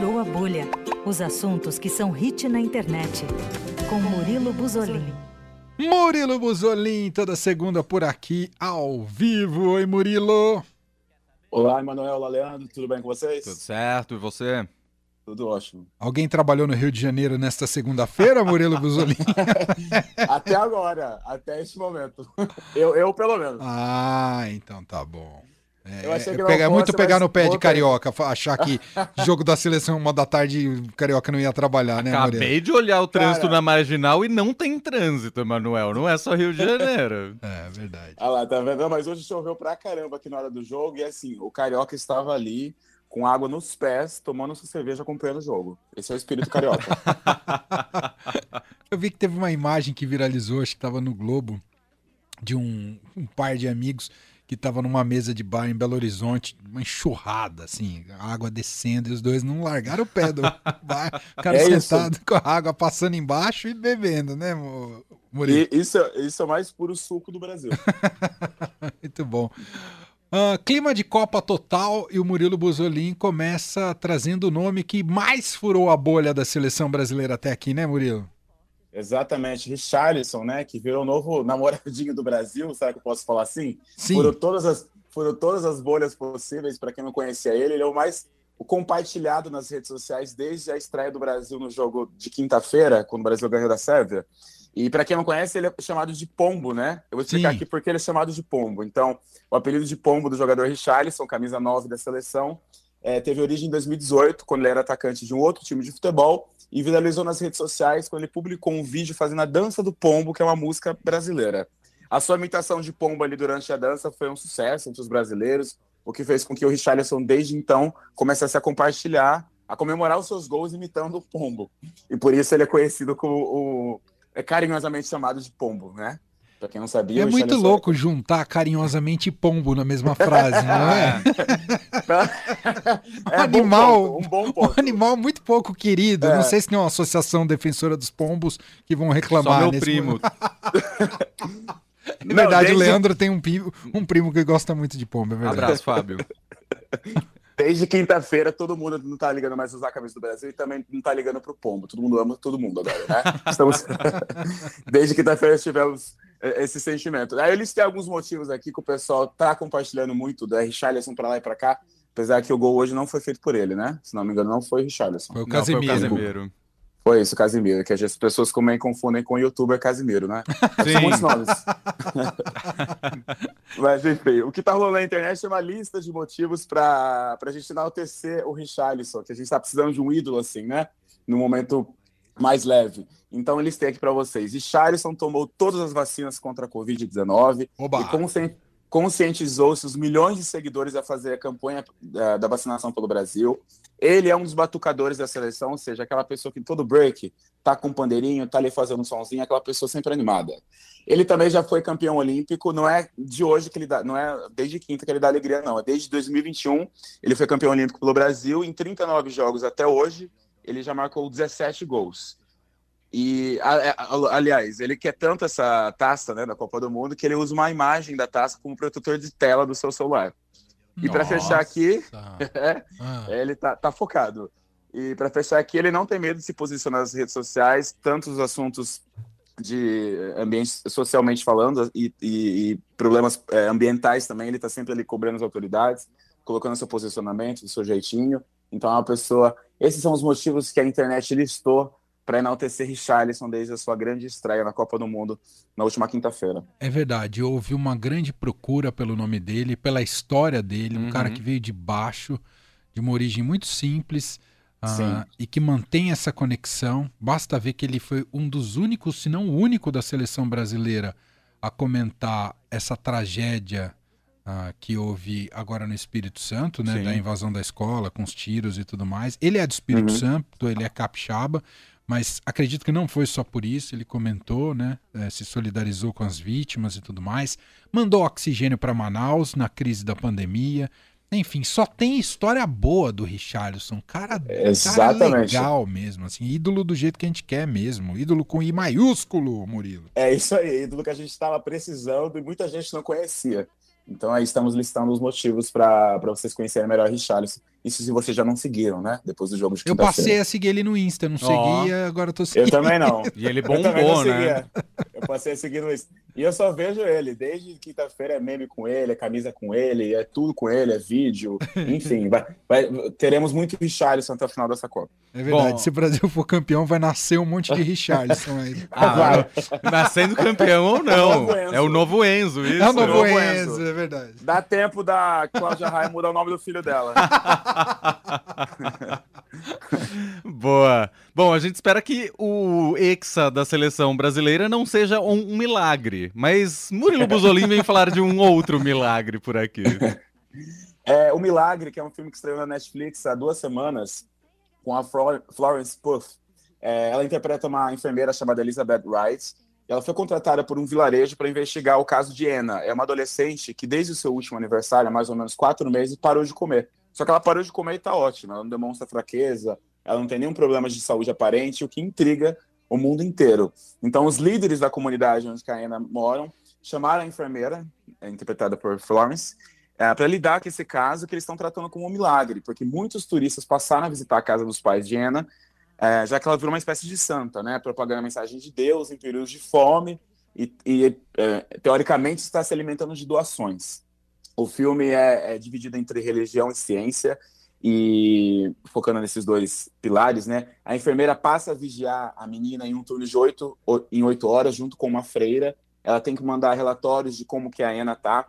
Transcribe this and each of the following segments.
furou a bolha. Os assuntos que são hit na internet. Com Murilo Buzolin. Murilo Buzolin, toda segunda por aqui, ao vivo. Oi, Murilo. Olá, Emanuel, olá, Leandro, tudo bem com vocês? Tudo certo, e você? Tudo ótimo. Alguém trabalhou no Rio de Janeiro nesta segunda-feira, Murilo Buzolin? até agora, até este momento. Eu, eu, pelo menos. Ah, então tá bom. É, eu achei que é muito pegar no pé de carioca, achar que jogo da seleção uma da tarde carioca não ia trabalhar, né, Acabei Moreira? de olhar o trânsito Cara... na marginal e não tem trânsito, Emanuel. Não é só Rio de Janeiro. é, verdade. Ah lá, tá vendo? Mas hoje choveu pra caramba aqui na hora do jogo e assim, o carioca estava ali com água nos pés, tomando sua cerveja, acompanhando o jogo. Esse é o espírito carioca. eu vi que teve uma imagem que viralizou, acho que estava no Globo, de um, um par de amigos que estava numa mesa de bar em Belo Horizonte, uma enxurrada, assim, a água descendo, e os dois não largaram o pé do bar, o cara é sentado isso. com a água passando embaixo e bebendo, né, Murilo? Isso, isso é o mais puro suco do Brasil. Muito bom. Uh, clima de Copa total e o Murilo Buzolin começa trazendo o nome que mais furou a bolha da seleção brasileira até aqui, né, Murilo? Exatamente, Richarlison, né, que virou o novo namoradinho do Brasil, será que eu posso falar assim? Sim. Foram todas as, foram todas as bolhas possíveis, para quem não conhecia ele, ele é o mais compartilhado nas redes sociais desde a estreia do Brasil no jogo de quinta-feira, quando o Brasil ganhou da Sérvia. E para quem não conhece, ele é chamado de Pombo, né? Eu vou explicar Sim. aqui porque ele é chamado de Pombo. Então, o apelido de Pombo do jogador Richarlison, camisa 9 da seleção, é, teve origem em 2018, quando ele era atacante de um outro time de futebol, e viralizou nas redes sociais quando ele publicou um vídeo fazendo a dança do pombo, que é uma música brasileira. A sua imitação de pombo ali durante a dança foi um sucesso entre os brasileiros, o que fez com que o Richarlison, desde então, começasse a compartilhar, a comemorar os seus gols imitando o pombo. E por isso ele é conhecido como o. é carinhosamente chamado de pombo, né? Pra quem não sabia. É muito louco juntar carinhosamente pombo na mesma frase, não é? é um animal, um, bom ponto. um animal muito pouco querido. É. Não sei se tem uma associação defensora dos pombos que vão reclamar. Só meu primo. É verdade, desde... o Leandro tem um, um primo que gosta muito de pombo. É Abraço, Fábio. Desde quinta-feira, todo mundo não tá ligando mais usar a camisa do Brasil e também não tá ligando pro pombo. Todo mundo ama todo mundo agora, né? Estamos... Desde quinta-feira tivemos esse sentimento. Aí eu listei alguns motivos aqui que o pessoal tá compartilhando muito do Richarlison para lá e para cá, apesar que o gol hoje não foi feito por ele, né? Se não me engano, não foi o Richarlison. Foi o Casemiro. Foi o Casemiro. Foi isso, Casimiro, que as pessoas também confundem com o youtuber Casimiro, né? Sim. São muitos nomes. Mas enfim, o que tá rolando na internet é uma lista de motivos para a gente enaltecer o Richarlison, que a gente tá precisando de um ídolo assim, né? No momento mais leve. Então eles têm aqui para vocês. Richarlison tomou todas as vacinas contra a Covid-19 e consci conscientizou seus milhões de seguidores a fazer a campanha da, da, vacinação pelo Brasil. Ele é um dos batucadores da seleção, ou seja, aquela pessoa que em todo break tá com um pandeirinho, tá ali fazendo um somzinho, aquela pessoa sempre animada. Ele também já foi campeão olímpico, não é de hoje que ele dá, não é desde quinta que ele dá alegria, não. É desde 2021 ele foi campeão olímpico pelo Brasil, em 39 jogos até hoje, ele já marcou 17 gols. E, aliás, ele quer tanto essa taça né, da Copa do Mundo que ele usa uma imagem da taça como protetor de tela do seu celular. E para fechar aqui, é, ah. ele tá, tá focado. E para fechar aqui, ele não tem medo de se posicionar nas redes sociais, tanto os assuntos de ambiente socialmente falando e, e, e problemas é, ambientais também. Ele está sempre ali cobrando as autoridades, colocando seu posicionamento, seu jeitinho. Então é uma pessoa. Esses são os motivos que a internet listou para enaltecer Richarlison desde a sua grande estreia na Copa do Mundo na última quinta-feira. É verdade, houve uma grande procura pelo nome dele, pela história dele, um uhum. cara que veio de baixo, de uma origem muito simples uh, e que mantém essa conexão. Basta ver que ele foi um dos únicos, se não o único da seleção brasileira a comentar essa tragédia Uh, que houve agora no Espírito Santo, né, Sim. da invasão da escola, com os tiros e tudo mais. Ele é do Espírito uhum. Santo, ele é capixaba, mas acredito que não foi só por isso. Ele comentou, né? É, se solidarizou com as vítimas e tudo mais. Mandou oxigênio para Manaus na crise da pandemia. Enfim, só tem história boa do Richarlison. Cara, cara legal mesmo, assim, ídolo do jeito que a gente quer mesmo. Ídolo com I maiúsculo, Murilo. É isso aí, ídolo que a gente estava precisando e muita gente não conhecia. Então aí estamos listando os motivos para vocês conhecerem melhor Richarlison. Isso se vocês já não seguiram, né? Depois do jogo de Eu passei a seguir ele no Insta, não oh. seguia, agora tô seguindo. Eu também não. E ele bombou, né? Eu passei a seguir no Insta. E eu só vejo ele, desde quinta-feira é meme com ele, é camisa com ele, é tudo com ele, é vídeo, enfim. vai, vai, teremos muito Richarlison até o final dessa Copa. É verdade, Bom, se o Brasil for campeão, vai nascer um monte de Richarlison aí. ah, nascendo campeão ou não. É o novo Enzo, isso. É o novo, Enzo, Enzo, é verdade. Dá tempo da Cláudia Raia mudar o nome do filho dela. Boa. Bom, a gente espera que o Hexa da seleção brasileira não seja um, um milagre, mas Murilo Buzolin vem falar de um outro milagre por aqui. É, o Milagre, que é um filme que estreou na Netflix há duas semanas, com a Florence Puth. É, ela interpreta uma enfermeira chamada Elizabeth Wright. Ela foi contratada por um vilarejo para investigar o caso de Anna. É uma adolescente que, desde o seu último aniversário, há mais ou menos quatro meses, parou de comer. Só que ela parou de comer e está ótima. Ela não demonstra fraqueza, ela não tem nenhum problema de saúde aparente, o que intriga o mundo inteiro. Então, os líderes da comunidade onde a Anna moram chamaram a enfermeira, é interpretada por Florence, é, para lidar com esse caso que eles estão tratando como um milagre, porque muitos turistas passaram a visitar a casa dos pais de Anna, é, já que ela virou uma espécie de santa, né, propagando a mensagem de Deus em períodos de fome e, e é, teoricamente está se alimentando de doações. O filme é, é dividido entre religião e ciência, e focando nesses dois pilares, né? A enfermeira passa a vigiar a menina em um turno de oito em oito horas junto com uma freira. Ela tem que mandar relatórios de como que a Ana tá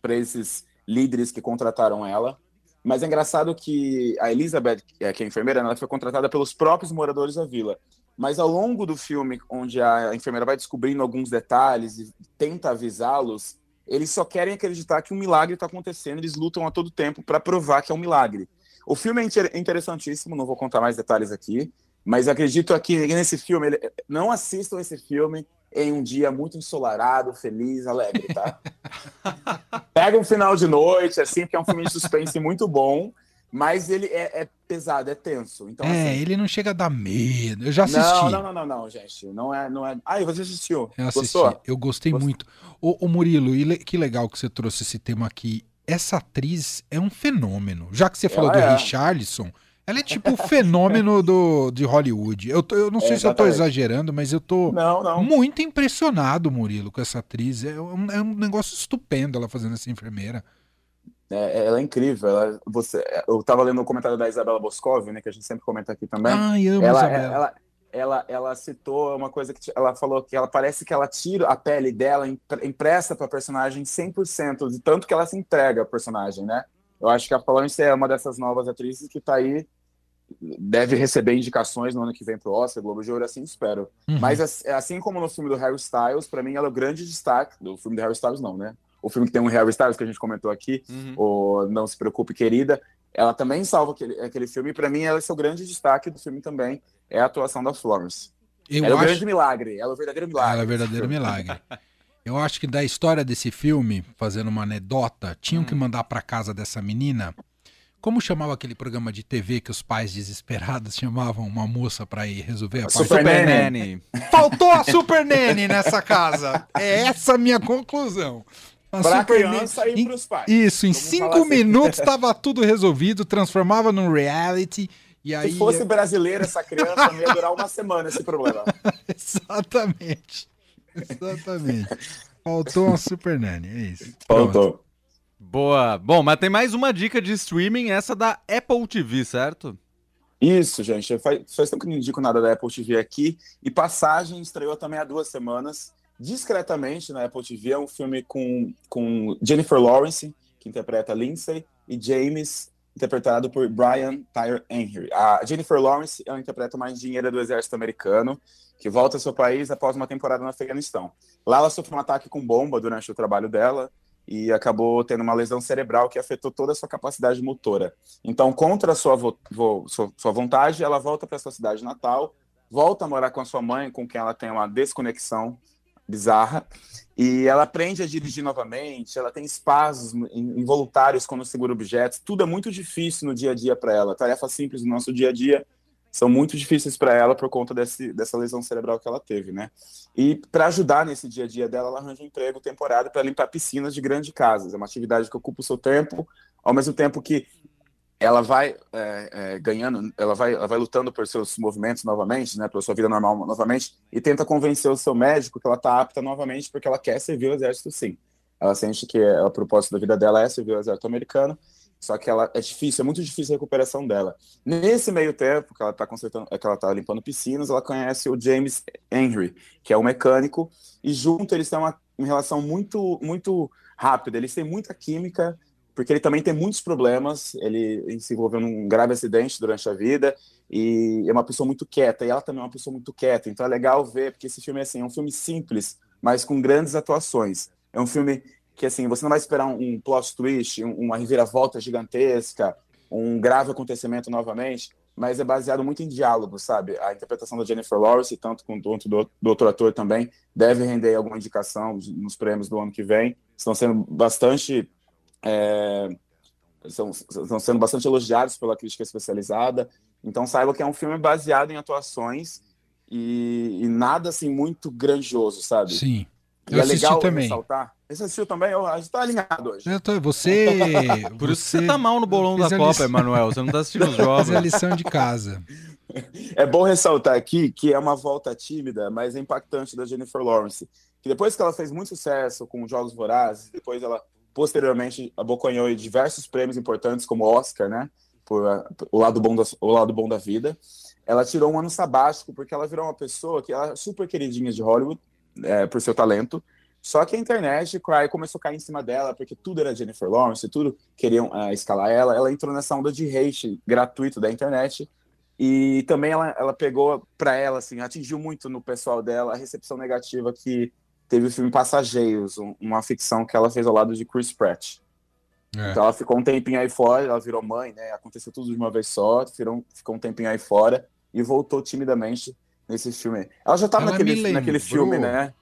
para esses líderes que contrataram ela. Mas é engraçado que a Elizabeth, que é a enfermeira, ela foi contratada pelos próprios moradores da vila. Mas ao longo do filme, onde a enfermeira vai descobrindo alguns detalhes e tenta avisá-los, eles só querem acreditar que um milagre está acontecendo, eles lutam a todo tempo para provar que é um milagre. O filme é interessantíssimo, não vou contar mais detalhes aqui, mas acredito que nesse filme, ele, não assistam esse filme em um dia muito ensolarado, feliz, alegre, tá? Pega um final de noite, assim, porque é um filme de suspense muito bom, mas ele é, é, pesado, é tenso. Então, é, assim, ele não chega a dar medo. Eu já assisti. Não, não, não, não, não gente. Não é, não é. Ah, você assistiu? Eu assisti. Gostou? Eu gostei Gostou? muito. Ô, ô Murilo, que legal que você trouxe esse tema aqui essa atriz é um fenômeno. Já que você falou ela do é. Richarlison, ela é tipo o fenômeno do, de Hollywood. Eu, tô, eu não sei é, se eu tô exagerando, mas eu tô não, não. muito impressionado, Murilo, com essa atriz. É um, é um negócio estupendo ela fazendo essa enfermeira. É, ela é incrível. Ela, você, eu tava lendo o um comentário da Isabela Boscov, né, que a gente sempre comenta aqui também. Ai, amo ela, Isabela. Ela, ela, ela citou uma coisa que ela falou que ela parece que ela tira a pele dela, empresta para a personagem 100%, de tanto que ela se entrega ao personagem, né? Eu acho que a Florence é uma dessas novas atrizes que está aí, deve receber indicações no ano que vem para o Oscar, Globo de Ouro, assim espero. Uhum. Mas assim como no filme do Harry Styles, para mim ela é o grande destaque do filme do Harry Styles, não, né? O filme que tem um Harry Styles que a gente comentou aqui, uhum. o Não Se Preocupe, Querida, ela também salva aquele, aquele filme, e para mim ela é o grande destaque do filme também é a atuação da Florence. Eu ela acho... é o grande milagre, ela é o verdadeiro milagre. Ela é o verdadeiro milagre. Eu acho que da história desse filme, fazendo uma anedota, tinham hum. que mandar para casa dessa menina. Como chamava aquele programa de TV que os pais desesperados chamavam uma moça para ir resolver a, a parte? Super Nanny. Faltou a Super Nanny nessa casa. É essa a minha conclusão. A pra Super criança e pros pais. Isso, em Vamos cinco assim. minutos estava tudo resolvido, transformava num reality e aí, Se fosse brasileira essa criança, não ia durar uma semana esse problema. Exatamente. Exatamente. Faltou uma Super Nanny, é isso. Faltou. Boa. Bom, mas tem mais uma dica de streaming, essa da Apple TV, certo? Isso, gente. Faz, faz tempo que não indico nada da Apple TV aqui. E Passagem estreou também há duas semanas, discretamente na Apple TV. É um filme com, com Jennifer Lawrence, que interpreta Lindsay, e James interpretado por Brian Tyre Henry. A Jennifer Lawrence ela interpreta uma engenheira do exército americano que volta ao seu país após uma temporada no Afeganistão. Lá ela sofreu um ataque com bomba durante o trabalho dela e acabou tendo uma lesão cerebral que afetou toda a sua capacidade motora. Então, contra sua, vo sua, sua vontade, ela volta para sua cidade natal, volta a morar com a sua mãe, com quem ela tem uma desconexão bizarra, e ela aprende a dirigir novamente, ela tem espaços involuntários quando segura objetos, tudo é muito difícil no dia a dia para ela, tarefa simples no nosso dia a dia, são muito difíceis para ela por conta desse, dessa lesão cerebral que ela teve, né? E para ajudar nesse dia a dia dela, ela arranja um emprego temporário para limpar piscinas de grandes casas. É uma atividade que ocupa o seu tempo, ao mesmo tempo que ela vai é, é, ganhando, ela vai, ela vai lutando por seus movimentos novamente, né, pela sua vida normal novamente, e tenta convencer o seu médico que ela está apta novamente porque ela quer servir o exército, sim. Ela sente que é, o propósito da vida dela é servir o exército americano só que ela é difícil, é muito difícil a recuperação dela. Nesse meio tempo que ela está consertando, que ela tá limpando piscinas, ela conhece o James Henry, que é um mecânico, e junto eles têm uma, uma relação muito muito rápida. Eles têm muita química, porque ele também tem muitos problemas. Ele se envolveu num grave acidente durante a vida e é uma pessoa muito quieta. E ela também é uma pessoa muito quieta. Então é legal ver, porque esse filme é assim, é um filme simples, mas com grandes atuações. É um filme que assim, você não vai esperar um, plot twist, um, uma reviravolta gigantesca, um grave acontecimento novamente, mas é baseado muito em diálogo, sabe? A interpretação da Jennifer Lawrence, tanto quanto do, do outro ator também, deve render alguma indicação nos prêmios do ano que vem. Estão sendo bastante é, estão sendo bastante elogiados pela crítica especializada. Então saiba que é um filme baseado em atuações e, e nada assim muito grandioso, sabe? Sim. Eu e é legal também. ressaltar você assistiu também? a gente tá alinhado hoje. Eu tô, você. Por isso você... você tá mal no bolão da Copa, lição... Emanuel. Você não tá assistindo os jogos. Fiz a lição de casa. É bom ressaltar aqui que é uma volta tímida, mas impactante da Jennifer Lawrence. Que depois que ela fez muito sucesso com Jogos Vorazes, depois ela posteriormente abocanhou diversos prêmios importantes, como Oscar, né? Por, por o, lado bom da, o lado bom da vida. Ela tirou um ano sabático porque ela virou uma pessoa que ela é super queridinha de Hollywood, é, por seu talento, só que a internet Cry começou a cair em cima dela, porque tudo era Jennifer Lawrence, tudo queriam uh, escalar ela. Ela entrou nessa onda de hate gratuito da internet. E também ela, ela pegou para ela, assim, atingiu muito no pessoal dela a recepção negativa que teve o filme Passageiros, um, uma ficção que ela fez ao lado de Chris Pratt. É. Então ela ficou um tempinho aí fora, ela virou mãe, né? Aconteceu tudo de uma vez só, ficou, ficou um tempinho aí fora e voltou timidamente nesse filme. Ela já estava naquele, naquele filme, né?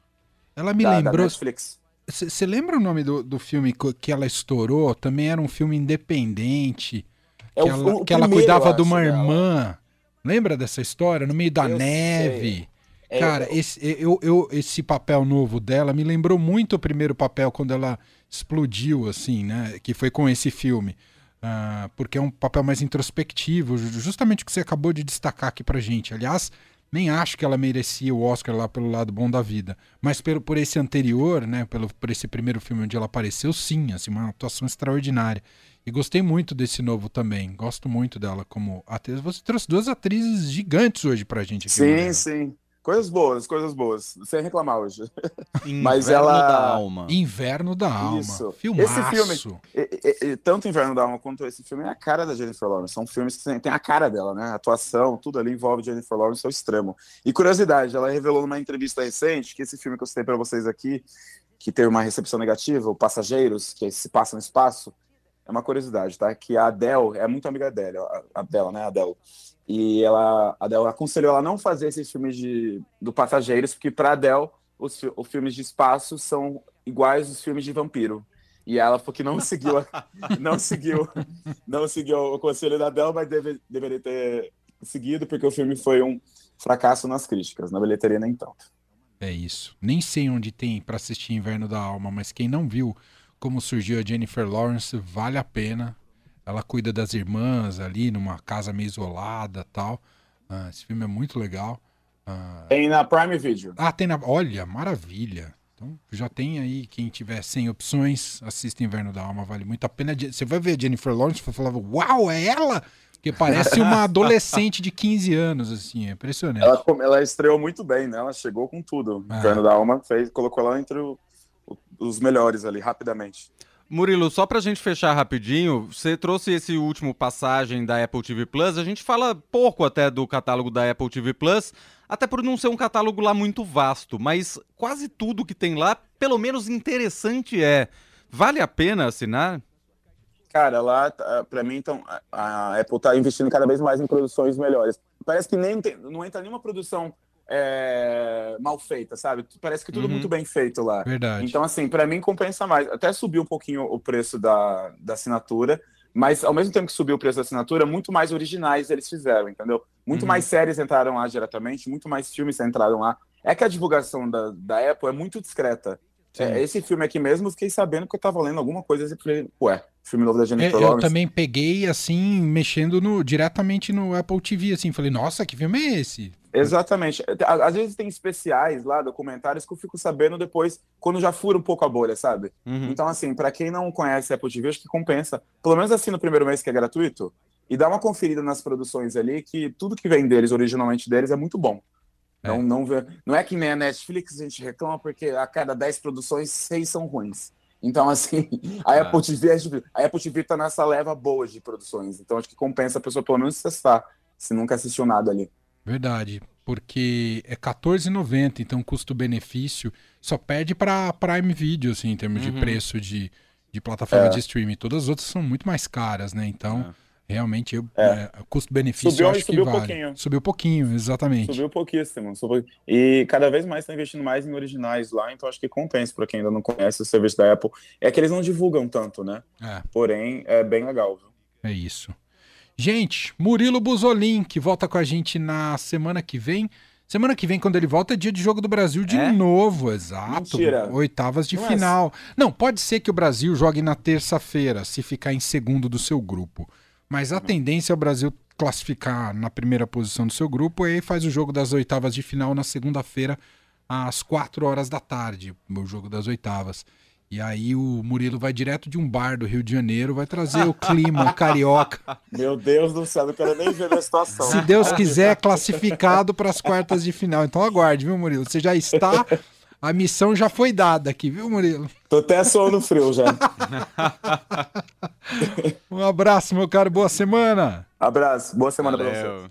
Ela me da, lembrou. Você lembra o nome do, do filme que ela estourou? Também era um filme independente. É que, o, ela, o que ela cuidava de uma irmã. Lembra dessa história? No meio da eu neve. É, Cara, eu... Esse, eu, eu, esse papel novo dela me lembrou muito o primeiro papel quando ela explodiu, assim, né? Que foi com esse filme. Uh, porque é um papel mais introspectivo, justamente o que você acabou de destacar aqui pra gente. Aliás, nem acho que ela merecia o Oscar lá pelo lado bom da vida. Mas pelo, por esse anterior, né, pelo, por esse primeiro filme onde ela apareceu, sim, assim, uma atuação extraordinária. E gostei muito desse novo também. Gosto muito dela como atriz. Você trouxe duas atrizes gigantes hoje pra gente aqui. Sim, sim. Coisas boas, coisas boas. Sem reclamar hoje. Inverno Mas ela. da Alma. Inverno da Alma. Isso. Filmaço. Esse filme, e, e, tanto Inverno da Alma quanto esse filme, é a cara da Jennifer Lawrence. São filmes que tem a cara dela, né? A atuação, tudo ali envolve Jennifer Lawrence ao extremo. E curiosidade, ela revelou numa entrevista recente que esse filme que eu citei para vocês aqui, que teve uma recepção negativa, o Passageiros, que se passa no espaço, é uma curiosidade, tá? Que a Adele é muito amiga dela, a dela, né? A Adele. E ela, a Adele aconselhou ela não fazer esses filmes de, do Passageiros, porque para Adele os, os filmes de espaço são iguais aos filmes de vampiro. E ela falou que não seguiu, não seguiu, não seguiu o conselho da Adele, mas deve, deveria ter seguido, porque o filme foi um fracasso nas críticas, na bilheteria nem tanto. É isso. Nem sei onde tem para assistir Inverno da Alma, mas quem não viu como surgiu a Jennifer Lawrence, vale a pena. Ela cuida das irmãs ali numa casa meio isolada tal. Uh, esse filme é muito legal. Uh... Tem na Prime Video. Ah, tem na. Olha, maravilha. Então já tem aí, quem tiver 100 opções, assista Inverno da Alma, vale muito a pena. Você vai ver a Jennifer Lawrence e falar, uau, é ela? Porque parece uma adolescente de 15 anos, assim, é impressionante. Ela, ela estreou muito bem, né? Ela chegou com tudo. Ah. Inverno da Alma fez, colocou ela entre o, os melhores ali, rapidamente. Murilo, só pra gente fechar rapidinho, você trouxe esse último passagem da Apple TV Plus. A gente fala pouco até do catálogo da Apple TV Plus, até por não ser um catálogo lá muito vasto, mas quase tudo que tem lá, pelo menos interessante é. Vale a pena assinar? Cara, lá, tá, pra mim, então, a Apple tá investindo cada vez mais em produções melhores. Parece que nem tem, não entra nenhuma produção é, mal feita, sabe? Parece que tudo uhum. muito bem feito lá. Verdade. Então, assim, para mim compensa mais. Até subiu um pouquinho o preço da, da assinatura, Mas ao mesmo tempo que subiu o preço da assinatura, muito mais originais eles fizeram, entendeu? Muito uhum. mais séries entraram lá diretamente, muito mais filmes entraram lá. É que a divulgação da, da Apple é muito discreta. É, esse filme aqui mesmo, eu fiquei sabendo que eu tava lendo alguma coisa e falei, ué, filme novo da Jennifer é, Lawrence. Eu também peguei, assim, mexendo no, diretamente no Apple TV, assim, falei, nossa, que filme é esse? Exatamente. Às vezes tem especiais lá, documentários, que eu fico sabendo depois, quando já fura um pouco a bolha, sabe? Uhum. Então, assim, para quem não conhece Apple TV, acho que compensa, pelo menos assim no primeiro mês que é gratuito, e dá uma conferida nas produções ali, que tudo que vem deles, originalmente deles, é muito bom. Não, é. não, vê, não é que nem a Netflix a gente reclama porque a cada 10 produções, 6 são ruins. Então, assim, a é. Apple TV, a Apple TV tá nessa leva boa de produções. Então, acho que compensa a pessoa pelo menos testar, se nunca assistiu nada ali. Verdade, porque é R$14,90, então custo-benefício só perde para Prime Video, assim, em termos uhum. de preço de, de plataforma é. de streaming. Todas as outras são muito mais caras, né? Então, é. Realmente, eu, é. é, custo-benefício subiu, acho subiu que vale. um pouquinho. Subiu pouquinho, exatamente. Subiu pouquíssimo. Subiu... E cada vez mais está investindo mais em originais lá, então acho que compensa para quem ainda não conhece o serviço da Apple. É que eles não divulgam tanto, né? É. Porém, é bem legal. Viu? É isso. Gente, Murilo Buzolin, que volta com a gente na semana que vem. Semana que vem, quando ele volta, é dia de Jogo do Brasil de é? novo, exato. Mentira. Oitavas de não é final. É... Não, pode ser que o Brasil jogue na terça-feira, se ficar em segundo do seu grupo. Mas a tendência é o Brasil classificar na primeira posição do seu grupo e aí faz o jogo das oitavas de final na segunda-feira, às quatro horas da tarde, o jogo das oitavas. E aí o Murilo vai direto de um bar do Rio de Janeiro, vai trazer o clima carioca. Meu Deus do céu, não quero nem ver a situação. Se Deus quiser, classificado para as quartas de final. Então aguarde, viu, Murilo? Você já está a missão já foi dada aqui, viu, Murilo? Tô até no frio já. um abraço, meu caro. Boa semana. Abraço. Boa semana para você.